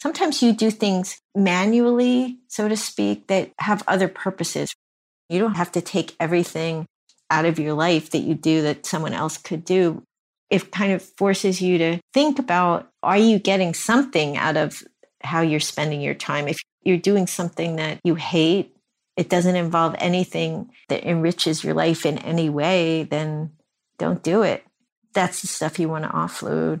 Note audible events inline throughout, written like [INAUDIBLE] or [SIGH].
sometimes you do things manually, so to speak, that have other purposes. You don't have to take everything out of your life that you do that someone else could do. It kind of forces you to think about are you getting something out of how you're spending your time? If you're doing something that you hate, it doesn't involve anything that enriches your life in any way, then don't do it. That's the stuff you want to offload.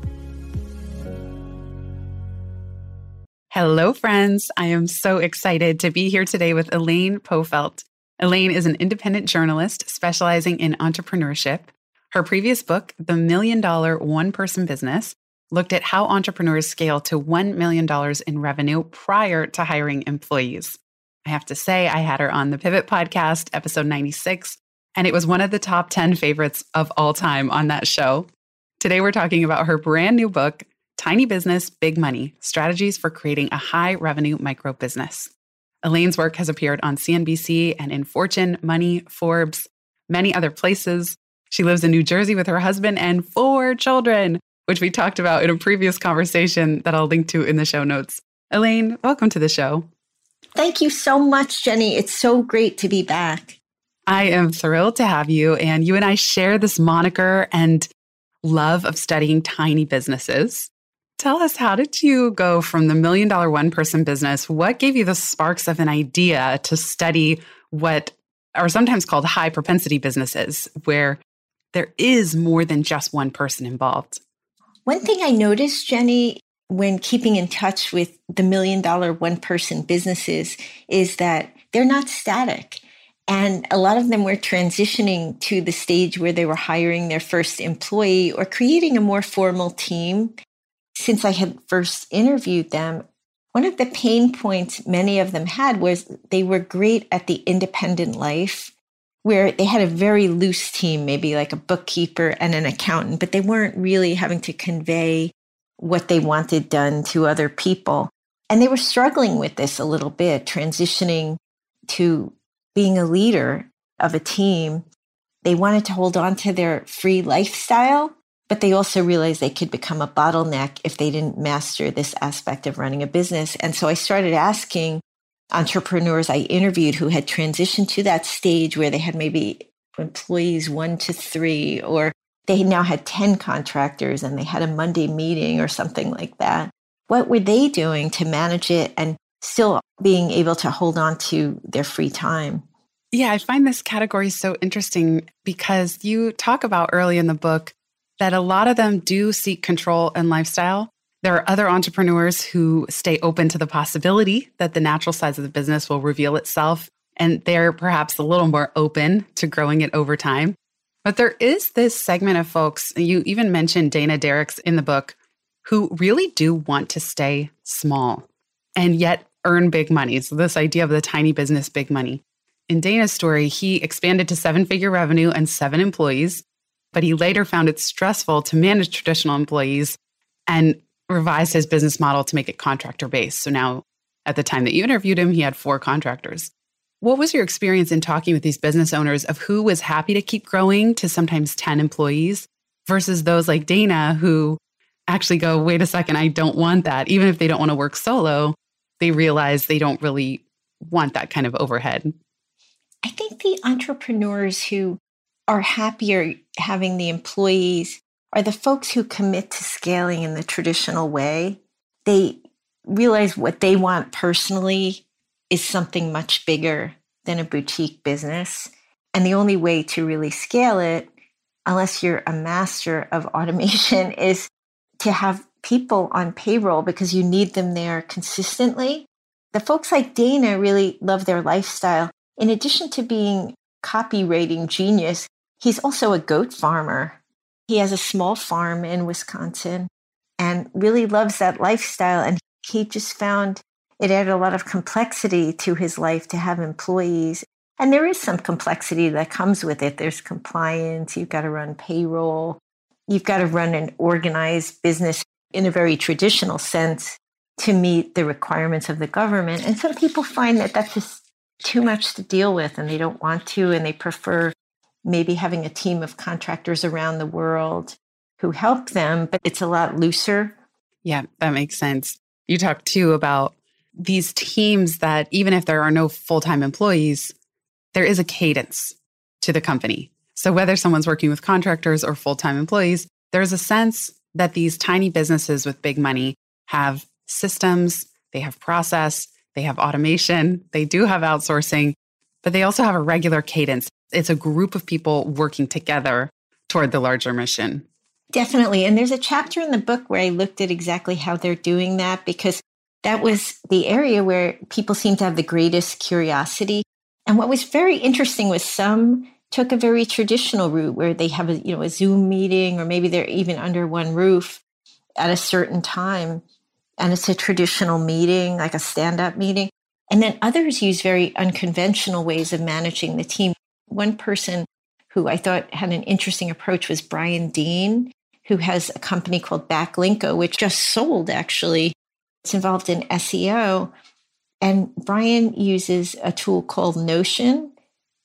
Hello, friends. I am so excited to be here today with Elaine Pofeldt. Elaine is an independent journalist specializing in entrepreneurship. Her previous book, The Million Dollar One Person Business, looked at how entrepreneurs scale to $1 million in revenue prior to hiring employees. I have to say, I had her on the Pivot podcast, episode 96, and it was one of the top 10 favorites of all time on that show. Today, we're talking about her brand new book, Tiny Business, Big Money Strategies for Creating a High Revenue Micro Business. Elaine's work has appeared on CNBC and in Fortune, Money, Forbes, many other places. She lives in New Jersey with her husband and four children, which we talked about in a previous conversation that I'll link to in the show notes. Elaine, welcome to the show. Thank you so much, Jenny. It's so great to be back. I am thrilled to have you. And you and I share this moniker and love of studying tiny businesses. Tell us, how did you go from the million dollar one person business? What gave you the sparks of an idea to study what are sometimes called high propensity businesses, where there is more than just one person involved? One thing I noticed, Jenny, when keeping in touch with the million dollar one person businesses is that they're not static. And a lot of them were transitioning to the stage where they were hiring their first employee or creating a more formal team since I had first interviewed them, one of the pain points many of them had was they were great at the independent life, where they had a very loose team, maybe like a bookkeeper and an accountant, but they weren't really having to convey what they wanted done to other people. And they were struggling with this a little bit, transitioning to being a leader of a team. They wanted to hold on to their free lifestyle, but they also realized they could become a bottleneck if they didn't master this aspect of running a business. And so I started asking entrepreneurs I interviewed who had transitioned to that stage where they had maybe employees one to three, or they now had 10 contractors and they had a Monday meeting or something like that. What were they doing to manage it and still being able to hold on to their free time? Yeah, I find this category so interesting because you talk about early in the book that a lot of them do seek control and lifestyle. There are other entrepreneurs who stay open to the possibility that the natural size of the business will reveal itself, and they're perhaps a little more open to growing it over time. But there is this segment of folks, you even mentioned Dana Derricks in the book, who really do want to stay small and yet earn big money. So, this idea of the tiny business, big money. In Dana's story, he expanded to seven figure revenue and seven employees but he later found it stressful to manage traditional employees and revised his business model to make it contractor based. So now, at the time that you interviewed him, he had four contractors. What was your experience in talking with these business owners of who was happy to keep growing to sometimes 10 employees versus those like Dana who actually go, wait a second, I don't want that. Even if they don't want to work solo, they realize they don't really want that kind of overhead. I think the entrepreneurs who are happier having the employees are the folks who commit to scaling in the traditional way. They realize what they want personally is something much bigger than a boutique business. And the only way to really scale it, unless you're a master of [LAUGHS] automation, is to have people on payroll because you need them there consistently. The folks like Dana really love their lifestyle. In addition to being copywriting genius, he's also a goat farmer. He has a small farm in Wisconsin and really loves that lifestyle. And he just found it added a lot of complexity to his life to have employees. And there is some complexity that comes with it. There's compliance, you've got to run payroll, you've got to run an organized business in a very traditional sense to meet the requirements of the government. And some people find that that's too much to deal with and they don't want to, and they prefer maybe having a team of contractors around the world who help them, but it's a lot looser. Yeah, that makes sense. You talked too about these teams that even if there are no full time employees, there is a cadence to the company. So whether someone's working with contractors or full time employees, there's a sense that these tiny businesses with big money have systems, they have process, they have automation, they do have outsourcing, but they also have a regular cadence. It's a group of people working together toward the larger mission. Definitely. And there's a chapter in the book where I looked at exactly how they're doing that because that was the area where people seem to have the greatest curiosity. And what was very interesting was some took a very traditional route where they have a you know a Zoom meeting or maybe they're even under one roof at a certain time and it's a traditional meeting like a stand-up meeting. And then others use very unconventional ways of managing the team. One person who I thought had an interesting approach was Brian Dean who has a company called Backlinko which just sold actually. It's involved in SEO and Brian uses a tool called Notion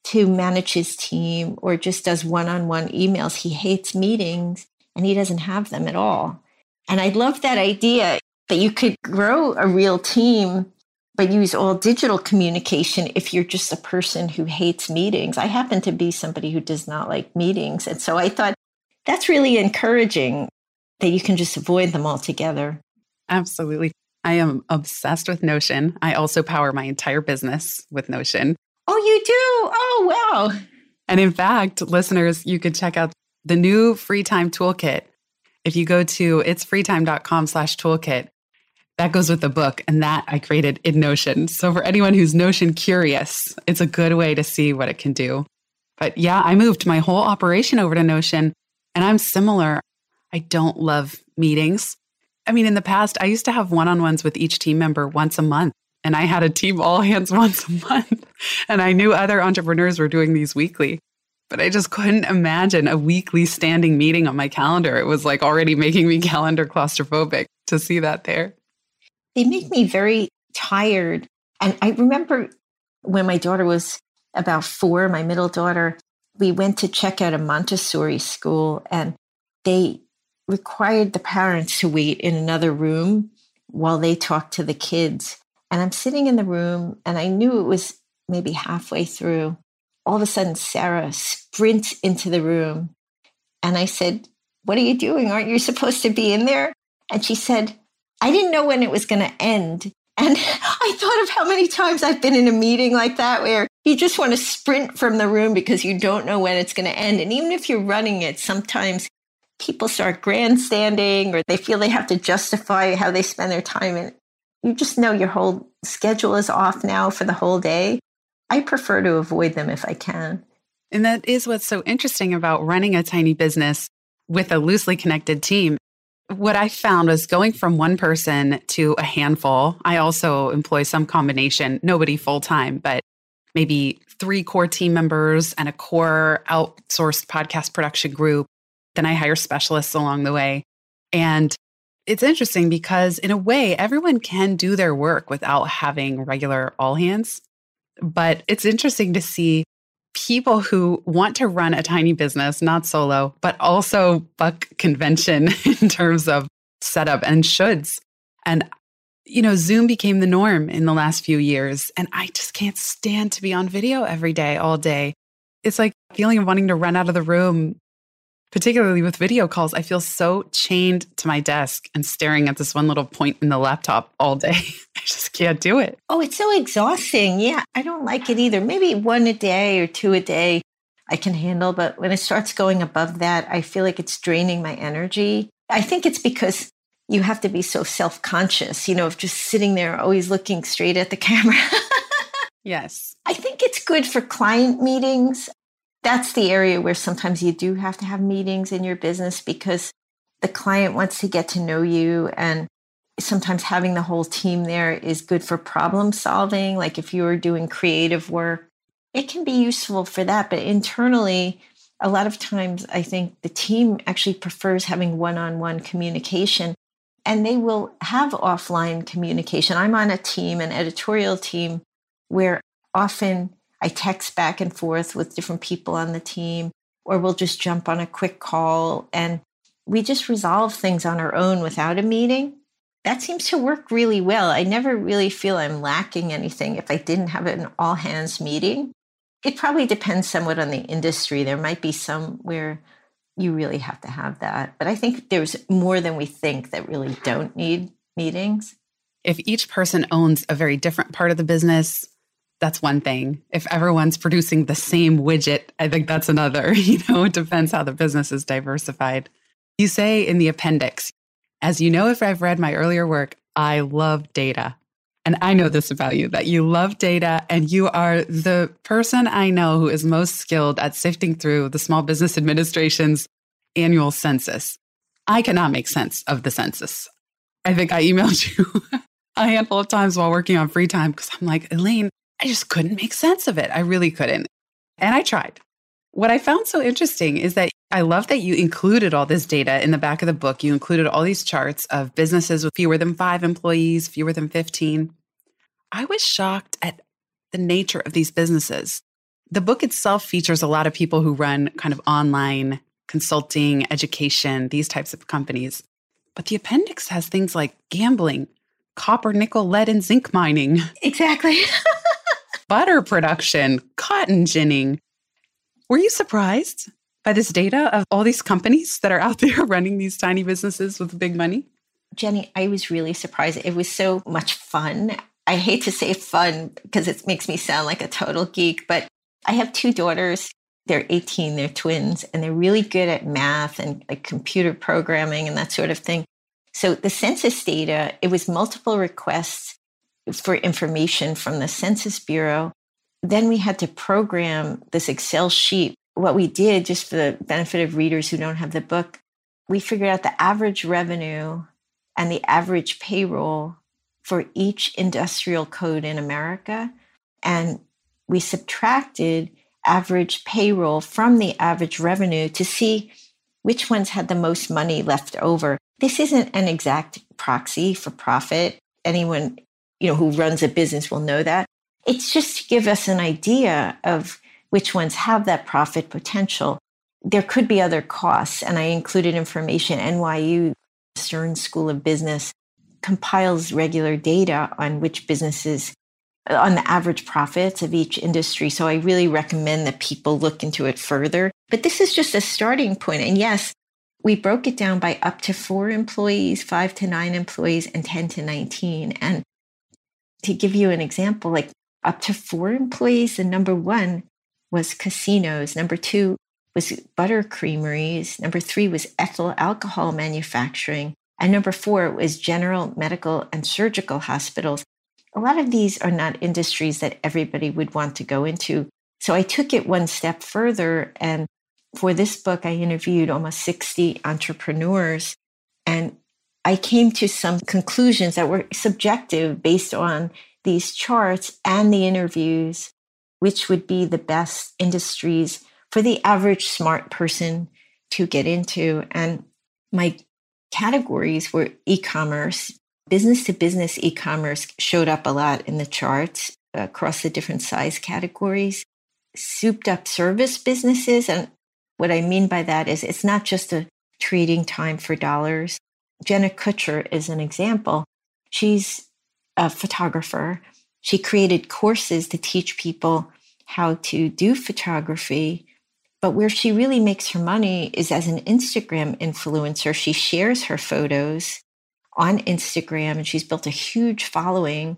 to manage his team or just does one on one emails. He hates meetings and he doesn't have them at all. And I love that idea that you could grow a real team but use all digital communication if you're just a person who hates meetings. I happen to be somebody who does not like meetings. And so I thought that's really encouraging that you can just avoid them altogether. Absolutely. I am obsessed with Notion. I also power my entire business with Notion. Oh, you do? Oh, wow. And in fact, listeners, you could check out the new free time toolkit. If you go to itsfreetime.com slash toolkit, that goes with the book. And that I created in Notion. So for anyone who's Notion curious, it's a good way to see what it can do. But yeah, I moved my whole operation over to Notion and I'm similar. I don't love meetings. I mean, in the past, I used to have one on ones with each team member once a month and I had a team all [LAUGHS] hands once a month. And I knew other entrepreneurs were doing these weekly. But I just couldn't imagine a weekly standing meeting on my calendar. It was like already making me [LAUGHS] calendar claustrophobic to see that there. They make me very tired. And I remember when my daughter was about four, my middle daughter, we went to check out a Montessori school and they required the parents to wait in another room while they talked to the kids. And I'm sitting in the room and I knew it was maybe halfway through. All of a sudden, Sarah sprints into the room. And I said, What are you doing? Aren't you supposed to be in there? And she said, I didn't know when it was going to end. And [LAUGHS] I thought of how many times I've been in a meeting like that where you just want to sprint from the room because you don't know when it's going to end. And even if you're running it, sometimes people start grandstanding or they feel they have to justify how they spend their time. And you just know your whole schedule is off now for the whole day. I prefer to avoid them if I can. And that is what's so interesting about running a tiny business with a loosely connected team. What I found was going from one person to a handful. I also employ some combination, nobody full time, but maybe three core team members and a core outsourced podcast production group. Then I hire specialists along the way. And it's interesting because, in a way, everyone can do their work without having regular all hands. But it's interesting to see people who want to run a tiny business, not solo, but also buck convention [LAUGHS] in terms of setup and shoulds. And, you know, Zoom became the norm in the last few years. And I just can't stand to be on video every day, all day. It's like feeling of wanting to run out of the room particularly with video calls, I feel so chained to my desk and staring at this one little point in the laptop all day. [LAUGHS] I just can't do it. Oh, it's so exhausting. Yeah, I don't like it either. Maybe one a day or two a day I can handle, but when it starts going above that, I feel like it's draining my energy. I think it's because you have to be so self conscious, you know, of just sitting there always looking straight at the [LAUGHS] camera. yes. I think it's good for client meetings that's the area where sometimes you do have to have meetings in your business because the client wants to get to know you and sometimes having the whole team there is good for problem solving. Like if you are doing creative work, it can be useful for that. But internally, a lot of times I think the team actually prefers having one on one communication and they will have offline communication. I'm on a team, an editorial team, where often I text back and forth with different people on the team, or we'll just jump on a quick call and we just resolve things on our own without a meeting that seems to work really well. I never really feel I'm lacking anything if I didn't have an all hands meeting. It probably depends somewhat on the industry. There might be some where you really have to have that. But I think there's more than we think that really don't need meetings. If each person owns a very different part of the business, that's one thing. If everyone's producing the same widget, I think that's another. [LAUGHS] You know, it depends how the business is diversified. You say in the appendix, as you know, if I've read my earlier work, I love data. And I know this about you that you love data and you are the person I know who is most skilled at sifting through the Small Business Administration's annual census. I cannot make sense of the census. I think I emailed [LAUGHS] you a handful of times while working on free time because I'm like, Elaine, I just couldn't make sense of it. I really couldn't. And I tried. What I found so interesting is that I love that you included all this data in the back of the book. You included all these charts of businesses with fewer than five employees, fewer than 15. I was shocked at the nature of these businesses. The book itself features a lot of people who run kind of online consulting, education, these types of companies. But the appendix has things like gambling, copper, nickel, lead, and zinc mining. Exactly. [LAUGHS] butter production, cotton ginning. Were you surprised by this data of all these companies that are out [LAUGHS] there running these tiny businesses with big money? Jenny, I was really surprised. It was so much fun. I hate to say fun because it makes me sound like a total geek, but I have two daughters. They're 18, they're twins, and they're really good at math and like computer programming and that sort of thing. So the census data, it was multiple requests for information from the Census Bureau. Then we had to program this Excel sheet what we did, just for the benefit of readers who don't have the book, we figured out the average revenue and the average payroll for each industrial code in America. And we subtracted average payroll from the average revenue to see which ones had the most money left over. This isn't an exact proxy for profit. Anyone, you know, who runs a business will know that. It's just to give us an idea of which ones have that profit potential. There could be other costs, and I included information. NYU Stern School of Business compiles regular data on which businesses on the average profits of each industry. So I really recommend that people look into it further. But this is just a starting point. And yes, we broke it down by up to four employees, five to nine employees, and 10 to 19. And to give you an example, like up to four employees, the number one was casinos. Number two was butter creameries. Number three was ethyl alcohol manufacturing. And number four was general medical and surgical hospitals. A lot of these are not industries that everybody would want to go into. So I took it one step further. And for this book, I interviewed almost 60 entrepreneurs. And I came to some conclusions that were subjective based on these charts and the interviews which would be the best industries for the average smart person to get into. And my categories were e commerce, business to business e commerce showed up a lot in the charts across the different size categories, souped up service businesses. And what I mean by that is it's not just a trading time for dollars. Jenna Kutcher is an example. She's a photographer she created courses to teach people how to do photography. But where she really makes her money is as an Instagram influencer. She shares her photos on Instagram and she's built a huge following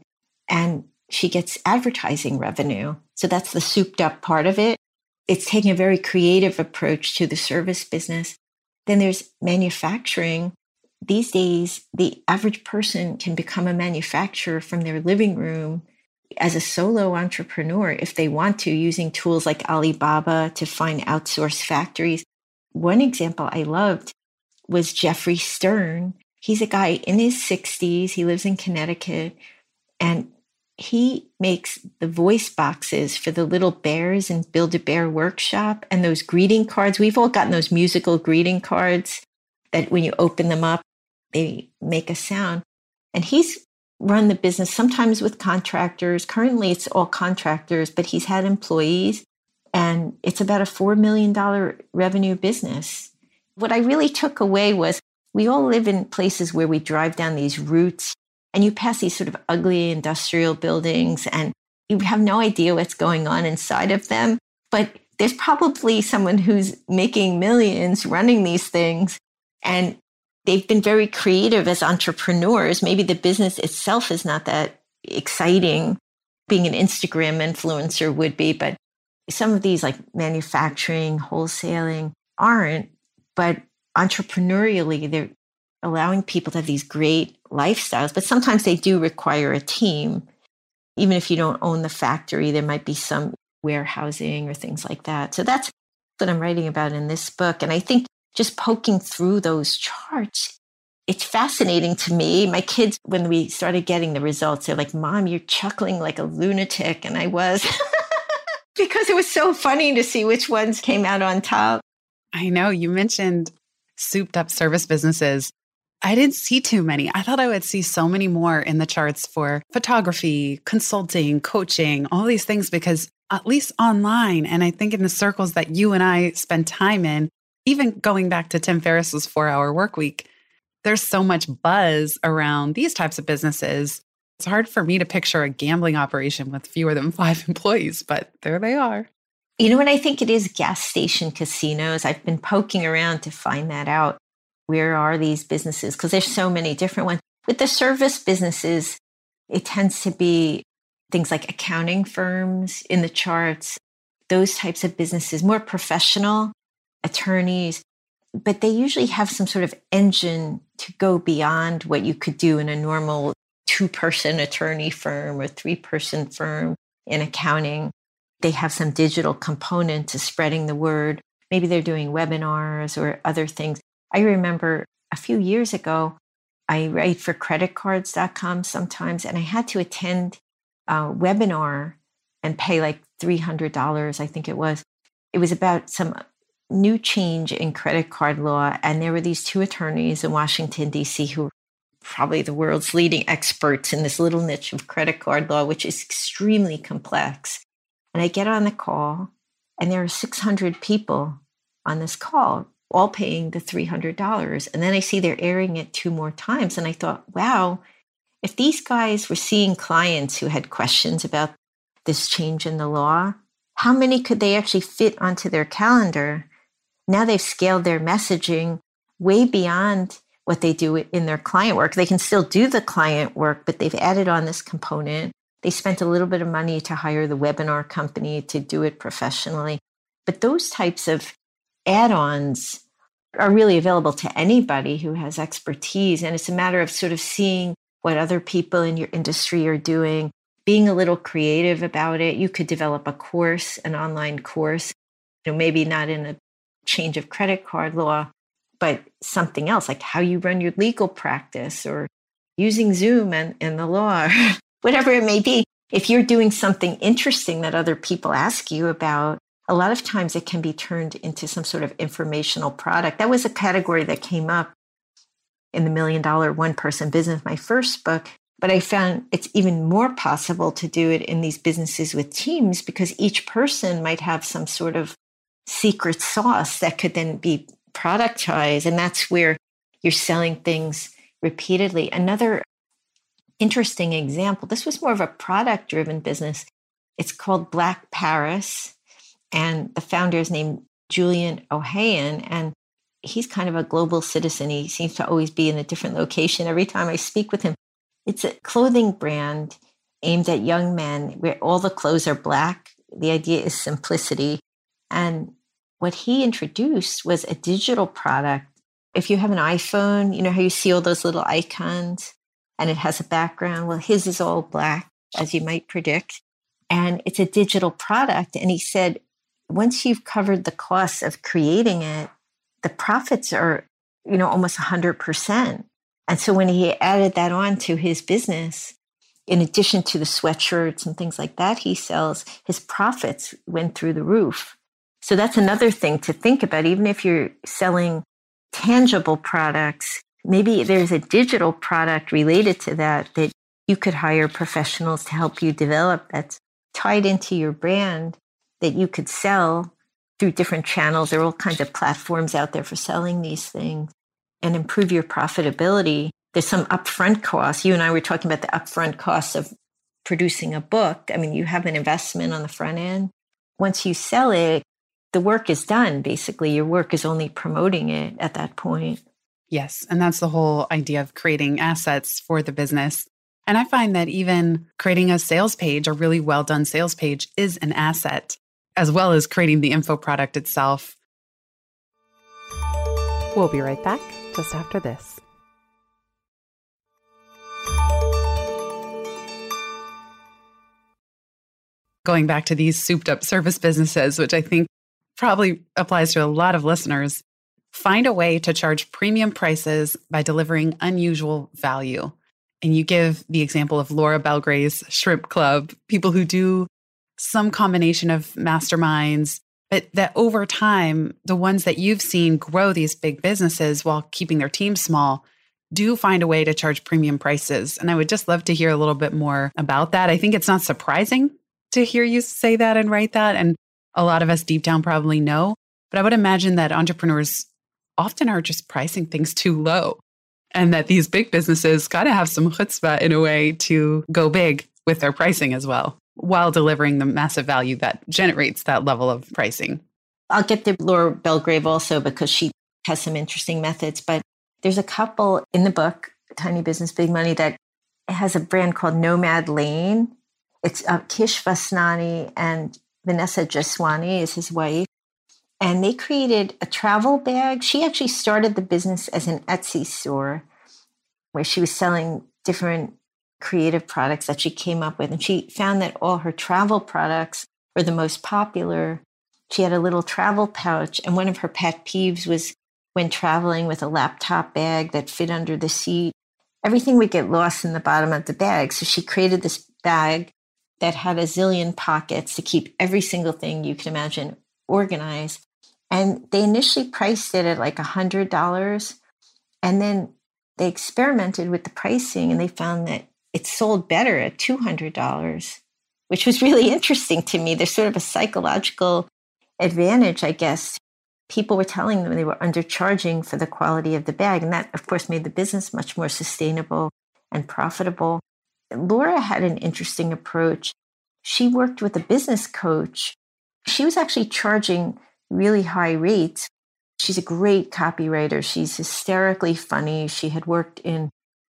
and she gets advertising revenue. So that's the souped up part of it. It's taking a very creative approach to the service business. Then there's manufacturing. These days, the average person can become a manufacturer from their living room as a solo entrepreneur if they want to using tools like Alibaba to find outsourced factories. One example I loved was Jeffrey Stern. He's a guy in his 60s. He lives in Connecticut and he makes the voice boxes for the little bears in Build a Bear workshop and those greeting cards. We've all gotten those musical greeting cards that when you open them up, they make a sound. And he's run the business sometimes with contractors. Currently, it's all contractors, but he's had employees and it's about a $4 million revenue business. What I really took away was we all live in places where we drive down these routes and you pass these sort of ugly industrial buildings and you have no idea what's going on inside of them. But there's probably someone who's making millions running these things. And they've been very creative as entrepreneurs. Maybe the business itself is not that exciting, being an Instagram influencer would be, but some of these like manufacturing, wholesaling aren't. But entrepreneurially, they're allowing people to have these great lifestyles, but sometimes they do require a team. Even if you don't own the factory, there might be some warehousing or things like that. So that's what I'm writing about in this book. And I think just poking through those charts, it's fascinating to me. My kids, when we started getting the results, they're like, Mom, you're chuckling like a lunatic. And I was [LAUGHS] because it was so funny to see which ones came out on top. I know you mentioned souped up service businesses. I didn't see too many. I thought I would see so many more in the charts for photography, consulting, coaching, all these things, because at least online, and I think in the circles that you and I spend time in, even going back to Tim Ferriss's four hour work week, there's so much buzz around these types of businesses. It's hard for me to picture a gambling operation with fewer than five [LAUGHS] employees, but there they are. You know what I think it is? Gas station casinos. I've been poking around to find that out where are these businesses? Because there's so many different ones. With the service businesses, it tends to be things like accounting firms in the charts, those types of businesses, more professional attorneys, but they usually have some sort of engine to go beyond what you could do in a normal two person attorney firm or three person firm in accounting. They have some digital component to spreading the word. Maybe they're doing webinars or other things. I remember a few years ago, I write for creditcards.com sometimes, and I had to attend a webinar and pay like $300, I think it was. It was about some new change in credit card law. And there were these two attorneys in Washington, D.C., who were probably the world's leading experts in this little niche of credit card law, which is extremely complex. And I get on the call, and there are 600 people on this call all paying the $300. And then I see they're airing it two more times. And I thought, wow, if these guys were seeing clients who had questions about this change in the law, how many could they actually fit onto their calendar? Now they've scaled their messaging way beyond what they do in their client work. They can still do the client work, but they've added on this component. They spent a little bit of money to hire the webinar company to do it professionally. But those types of add ons are really available to anybody who has expertise. And it's a matter of sort of seeing what other people in your industry are doing, being a little creative about it. You could develop a course, an online course, you know, maybe not in a change of credit card law, but something else like how you run your legal practice or using Zoom and, and the law, [LAUGHS] whatever it may be. If you're doing something interesting that other people ask you about, a lot of times it can be turned into some sort of informational product. That was a category that came up in the million dollar one person business, my first book. But I found it's even more possible to do it in these businesses with teams because each person might have some sort of secret sauce that could then be productized. And that's where you're selling things repeatedly. Another interesting example this was more of a product driven business. It's called Black Paris and the founder is named Julian Ohayon. And he's kind of a global citizen. He seems to always be in a different location. Every time I speak with him, it's a clothing brand aimed at young men where all the clothes are black. The idea is simplicity. And what he introduced was a digital product. If you have an iPhone, you know how you see all those little icons and it has a background? Well, his is all black, as you might predict. And it's a digital product. And he said, once you've covered the costs of creating it, the profits are you know, almost 100%. And so when he added that on to his business, in addition to the sweatshirts and things like that he sells, his profits went through the roof. So that's another thing to think about. Even if you're selling tangible products, maybe there's a digital product related to that that you could hire professionals to help you develop that's tied into your brand that you could sell through different channels. There are all kinds of platforms out there for selling these things and improve your profitability. There's some upfront costs. You and I were talking about the upfront costs of producing a book. I mean, you have an investment on the front end. Once you sell it, the work is done. Basically, your work is only promoting it at that point. Yes. And that's the whole idea of creating assets for the business. And I find that even creating a sales page, a really well done sales page, is an asset, as well as creating the info product itself. We'll be right back just after this. Going back to these souped up service businesses, which I think probably applies to a lot of listeners, find a way to charge premium prices by delivering unusual value. And you give the example of Laura Belgray's Shrimp Club, people who do some combination of masterminds, but that over time, the ones that you've seen grow these big businesses while keeping their team small do find a way to charge premium prices. And I would just love to hear a little bit more about that. I think it's not surprising to hear you say that and write that. And a lot of us deep down probably know. But I would imagine that entrepreneurs often are just pricing things too low and that these big businesses got to have some chutzpah in a way to go big with their pricing as well while delivering the massive value that generates that level of pricing. I'll get to Laura Belgray also because she has some interesting methods, but there's a couple in the book, Tiny Business Big Money, that has a brand called Nomad Lane. It's uh, Kish Vasnani and Vanessa Jeswani is his wife. And they created a travel bag. She actually started the business as an Etsy store where she was selling different creative products that she came up with. And she found that all her travel products were the most popular. She had a little travel pouch, and one of her pet peeves was when traveling with a laptop bag that fit under the seat, everything would get lost in the bottom of the bag. So she created this bag that had a zillion pockets to keep every single thing you can imagine organized. And they initially priced it at like a $100. And then they experimented with the pricing and they found that it sold better at $200, which was really [LAUGHS] interesting to me. There's sort of a psychological advantage, I guess. People were telling them they were undercharging for the quality of the bag. And that, of course, made the business much more sustainable and profitable. Laura had an interesting approach. She worked with a business coach. She was actually charging really high rates. She's a great copywriter. She's hysterically funny. She had worked in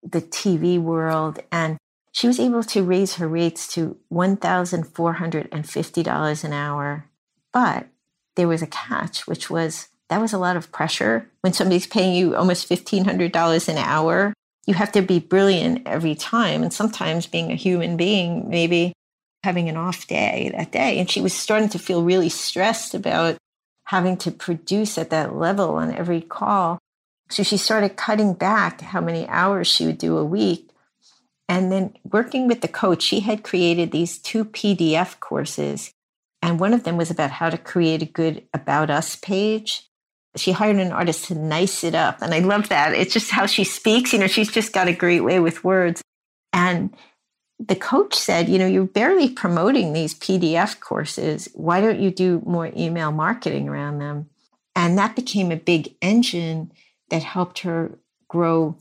the TV world and she was able to raise her rates to $1,450 an hour. But there was a catch, which was that was a lot of pressure when somebody's paying you almost $1,500 an hour. You have to be brilliant every time. And sometimes being a human being, maybe having an off day that day. And she was starting to feel really stressed about having to produce at that level on every call. So she started cutting back how many hours she would do a week. And then working with the coach, she had created these two PDF courses. And one of them was about how to create a good About Us page. She hired an artist to nice it up. And I love that. It's just how she speaks. You know, she's just got a great way with words. And the coach said, you know, you're barely promoting these PDF courses. Why don't you do more email marketing around them? And that became a big engine that helped her grow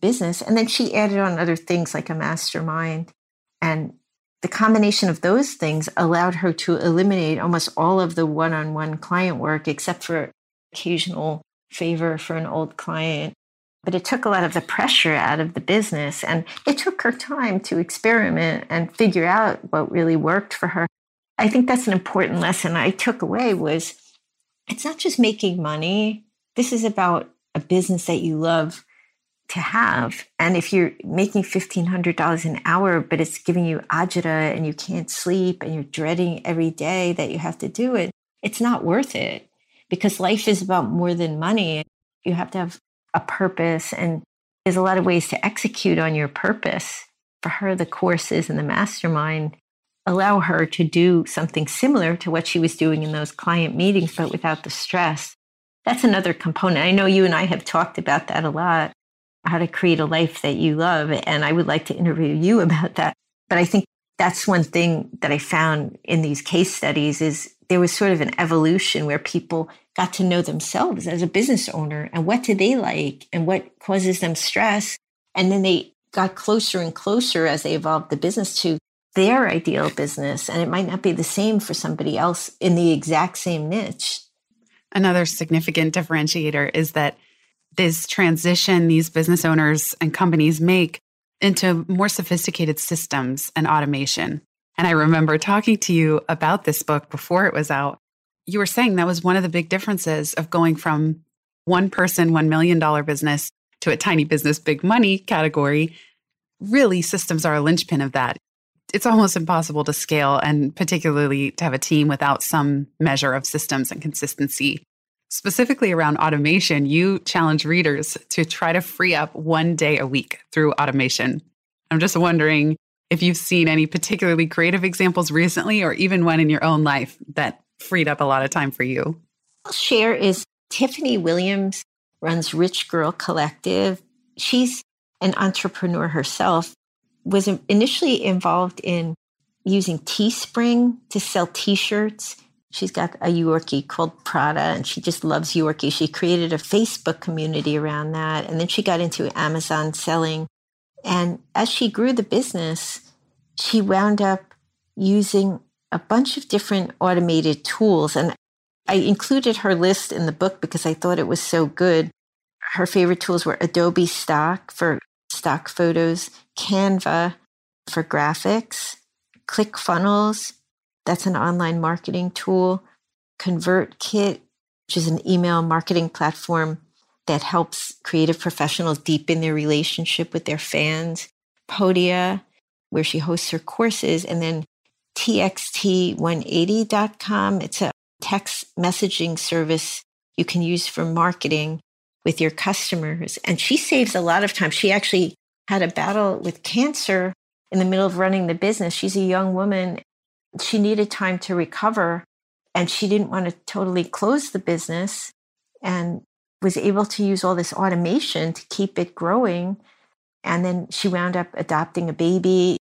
business. And then she added on other things like a mastermind. And the combination of those things allowed her to eliminate almost all of the one on one client work, except for occasional favor for an old client but it took a lot of the pressure out of the business and it took her time to experiment and figure out what really worked for her. I think that's an important lesson i took away was it's not just making money. This is about a business that you love to have and if you're making $1500 an hour but it's giving you agita and you can't sleep and you're dreading every day that you have to do it it's not worth it because life is about more than money you have to have a purpose and there's a lot of ways to execute on your purpose. For her, the courses and the mastermind allow her to do something similar to what she was doing in those client meetings, but without the stress. That's another component. I know you and I have talked about that a lot how to create a life that you love. And I would like to interview you [LAUGHS] about that. But I think that's one thing that I found in these case studies is there was sort of an evolution where people got to know themselves as a business owner and what do they like and what causes them stress. And then they got closer and closer as they evolved the business to their ideal business. And it might not be the same for somebody else in the exact same niche. Another significant differentiator is that this transition these business owners and companies make into more sophisticated systems and automation. And I remember talking to you about this book before it was out. You were saying that was one of the big differences of going from one person, $1 million business to a tiny business, big money category. Really, systems are a linchpin of that. It's almost impossible to scale and particularly to have a team without some measure of systems and consistency specifically around automation, you challenge readers to try to free up one day a week through automation. I'm just wondering if you've seen any particularly creative examples recently or even one in your own life that freed up a lot of time for you. I'll share is Tiffany Williams runs Rich Girl Collective. She's an entrepreneur herself, was initially involved in using Teespring to sell t-shirts She's got a Yorkie called Prada and she just loves Yorkie. She created a Facebook community around that. And then she got into Amazon selling. And as she grew the business, she wound up using a bunch of different automated tools. And I included her list in the book because I thought it was so good. Her favorite tools were Adobe Stock for stock photos, Canva for graphics, ClickFunnels that's an online marketing tool. ConvertKit, which is an email marketing platform that helps creative professionals deepen their relationship with their fans. Podia, where she hosts her courses, and then txt180.com. It's a text messaging service you can use for marketing with your customers. And she saves a lot of time. She actually had a battle with cancer in the middle of running the business. She's a young woman she needed time to recover and she didn't want to totally close the business and was able to use all this automation to keep it growing. And then she wound up adopting a baby.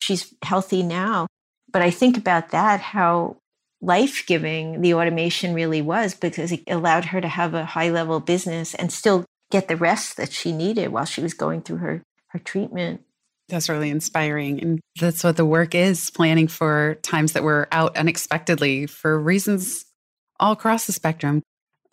She's healthy now. But I think about that, how life giving the automation really was because it allowed her to have a high level business and still get the rest that she needed while she was going through her, her treatment. That's really inspiring. And that's what the work is planning for times that we're out unexpectedly for reasons all across the spectrum.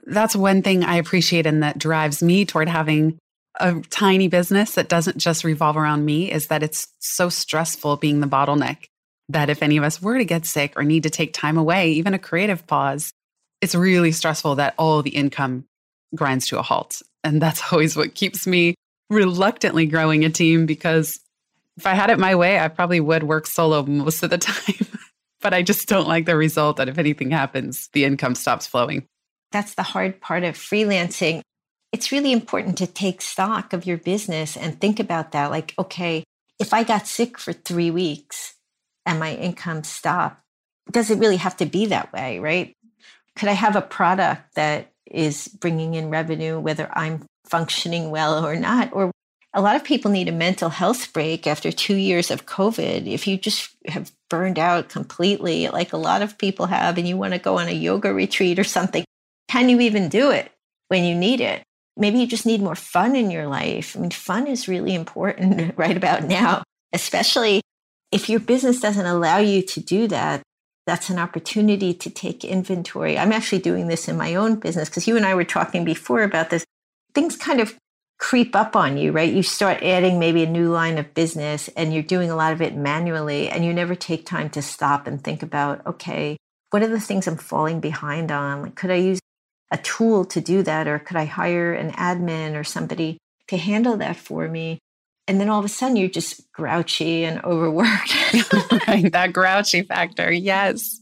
That's one thing I appreciate and that drives me toward having a tiny business that doesn't just revolve around me is that it's so stressful being the bottleneck that if any of us were to get sick or need to take time away, even a creative pause, it's really stressful that all the income grinds to a halt. And that's [LAUGHS] always what keeps me reluctantly growing a team because if I had it my way, I probably would work solo most of the [LAUGHS] time. but I just don't like the result that if anything happens, the income stops flowing. That's the hard part of freelancing. It's really important to take stock of your business and think about that. Like, okay, if I got sick for three weeks and my income stopped, does it really have to be that way, right? Could I have a product that is bringing in revenue, whether I'm functioning well or not? Or a lot of people need a mental health break after two years of COVID. If you just have burned out completely, like a lot of people have, and you want to go on a yoga retreat or something, can you even do it when you need it? Maybe you just need more fun in your life. I mean, fun is really important [LAUGHS] right about now, especially if your business doesn't allow you to do that. That's an opportunity to take inventory. I'm actually doing this in my own business because you and I were talking before about this. Things kind of creep up on you, right? You start adding maybe a new line of business and you're doing a lot of it manually and you never take time to stop and think about, okay, what are the things I'm falling behind on? Like, could I use a tool to do that? Or could I hire an admin or somebody to handle that for me? And then all of a sudden you're just grouchy and [LAUGHS] overworked. right, that grouchy factor. Yes.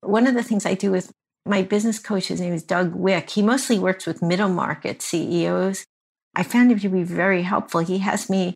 One of the things I do with my business coach, his name is Doug Wick. He mostly works with middle market CEOs I found him to be very helpful. He has me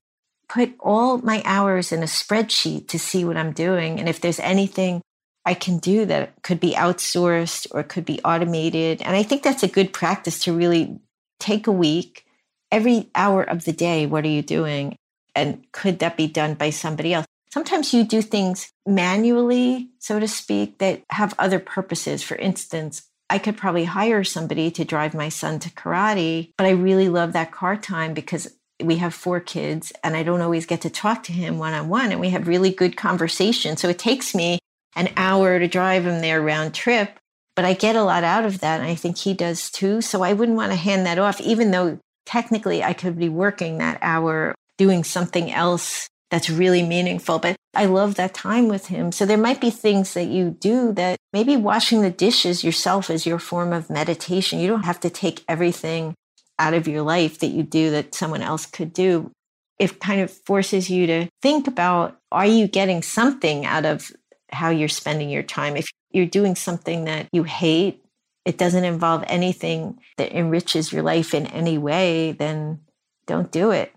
put all my hours in a spreadsheet to see what I'm doing. And if there's anything I can do that could be outsourced or could be automated. And I think that's a good practice to really take a week, every hour of the day, what are you doing? And could that be done by somebody else? Sometimes you do things manually, so to speak, that have other purposes. For instance, I could probably hire somebody to drive my son to karate, but I really love that car time because we have four kids and I don't always get to talk to him one on one and we have really good conversation. So it takes me an hour to drive him there round trip, but I get a lot out of that. And I think he does too. So I wouldn't want to hand that off, even though technically I could be working that hour doing something else that's really meaningful. But I love that time with him. So there might be things that you do that maybe washing the dishes yourself is your form of meditation. You don't have to take everything out of your life that you do that someone else could do. It kind of forces you to think about are you getting something out of how you're spending your time? If you're doing something that you hate, it doesn't involve anything that enriches your life in any way, then don't do it.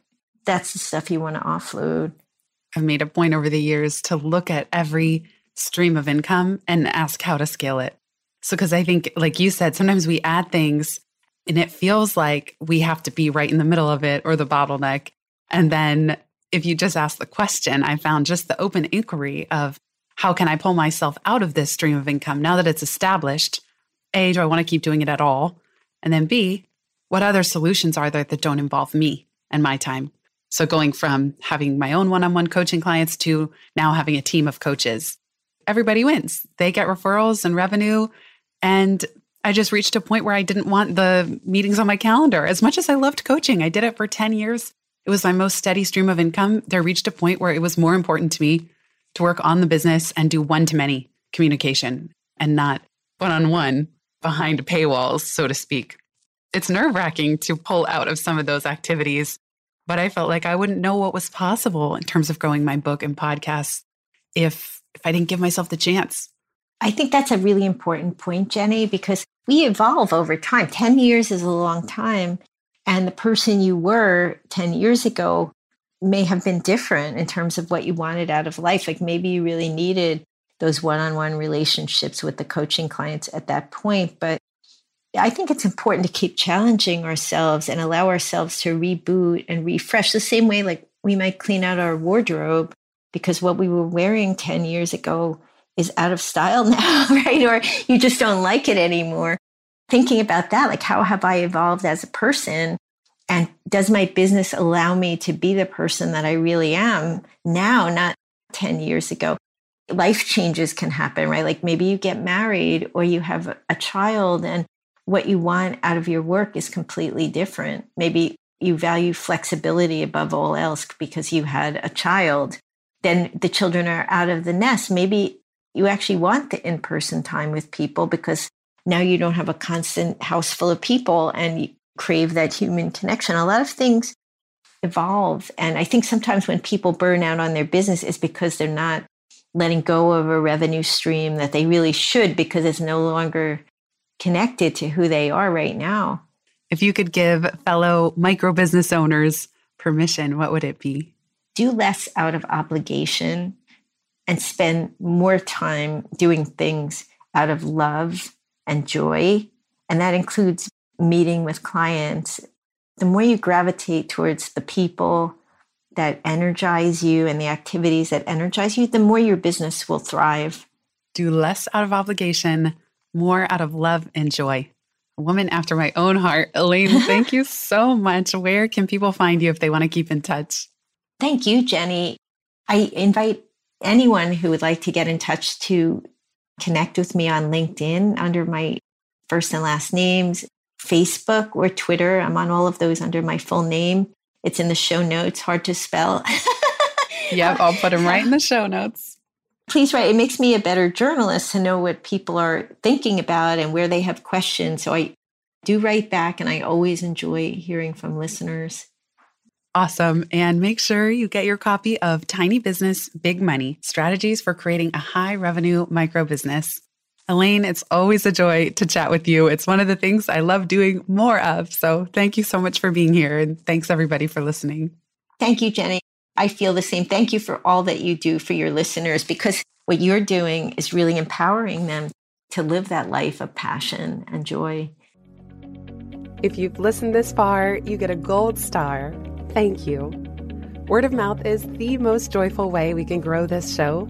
That's the stuff you want to offload. I've made a point over the years to look at every stream of income and ask how to scale it. So, because I think, like you said, sometimes we add things and it feels like we have to be right in the middle of it or the bottleneck. And then if you just ask the question, I found just the open inquiry of how can I pull myself out of this stream of income now that it's established? A, do I want to keep doing it at all? And then B, what other solutions are there that don't involve me and my time? So going from having my own one on one coaching clients to now having a team of coaches, everybody wins. They get referrals and revenue. And I just reached a point where I didn't want the meetings on my calendar. As much as I loved coaching, I did it for 10 years. It was my most steady stream of income. There reached a point where it was more important to me to work on the business and do one to many communication and not one on one behind paywalls, so to speak. It's nerve wracking to pull out of some of those activities, but I felt like I wouldn't know what was possible in terms of growing my book and podcast if if I didn't give myself the chance. I think that's a really important point, Jenny, because we evolve over time. 10 years is a long time. And the person you were 10 years ago may have been different in terms of what you wanted out of life. Like maybe you really needed those one on one relationships with the coaching clients at that point. But I think it's important to keep challenging ourselves and allow ourselves to reboot and refresh the same way like we might clean out our wardrobe because what we were wearing 10 years ago is out of style [LAUGHS] now, right? Or you just don't like it anymore. Thinking about that, like how have I evolved as a person? And does my business allow me to be the person that I really am now, not 10 years ago? Life changes can happen, right? Like maybe you get married or you have a child and what you want out of your work is completely different. Maybe you value flexibility above all else because you had a child. Then the children are out of the nest. Maybe you actually want the in person time with people because now you don't have a constant house full of people and crave that human connection. A lot of things evolve. And I think sometimes when people burn out on their business is because they're not letting go of a revenue stream that they really should because it's no longer connected to who they are right now. If you could give fellow micro business owners permission, what would it be? Do less out of obligation and spend more time doing things out of love and joy. And that includes meeting with clients. The more you gravitate towards the people that energize you and the activities that energize you, the more your business will thrive. Do less out of obligation, more out of love and joy. A woman after my own heart. Elaine, [LAUGHS] thank you so much. Where can people find you if they want to keep in touch? Thank you, Jenny. I invite anyone who would like to get in touch to connect with me on LinkedIn under my first and last names, Facebook or Twitter. I'm on all of those under my full name. It's in the show notes, hard to spell. [LAUGHS] yep, I'll put them right in the show notes. Please write. It makes me a better journalist to know what people are thinking about and where they have questions. So I do write back, and I always enjoy hearing from listeners. Awesome. And make sure you get your copy of Tiny Business Big Money Strategies for Creating a High Revenue Micro Business. Elaine, it's always a joy to chat with you. It's one of the things I love doing more of. So thank you so much for being here. And thanks everybody for listening. Thank you, Jenny. I feel the same. Thank you for all that you do for your listeners because what you're doing is really empowering them to live that life of passion and joy. If you've listened this far, you get a gold star. Thank you. Word of mouth is the most joyful way we can grow this show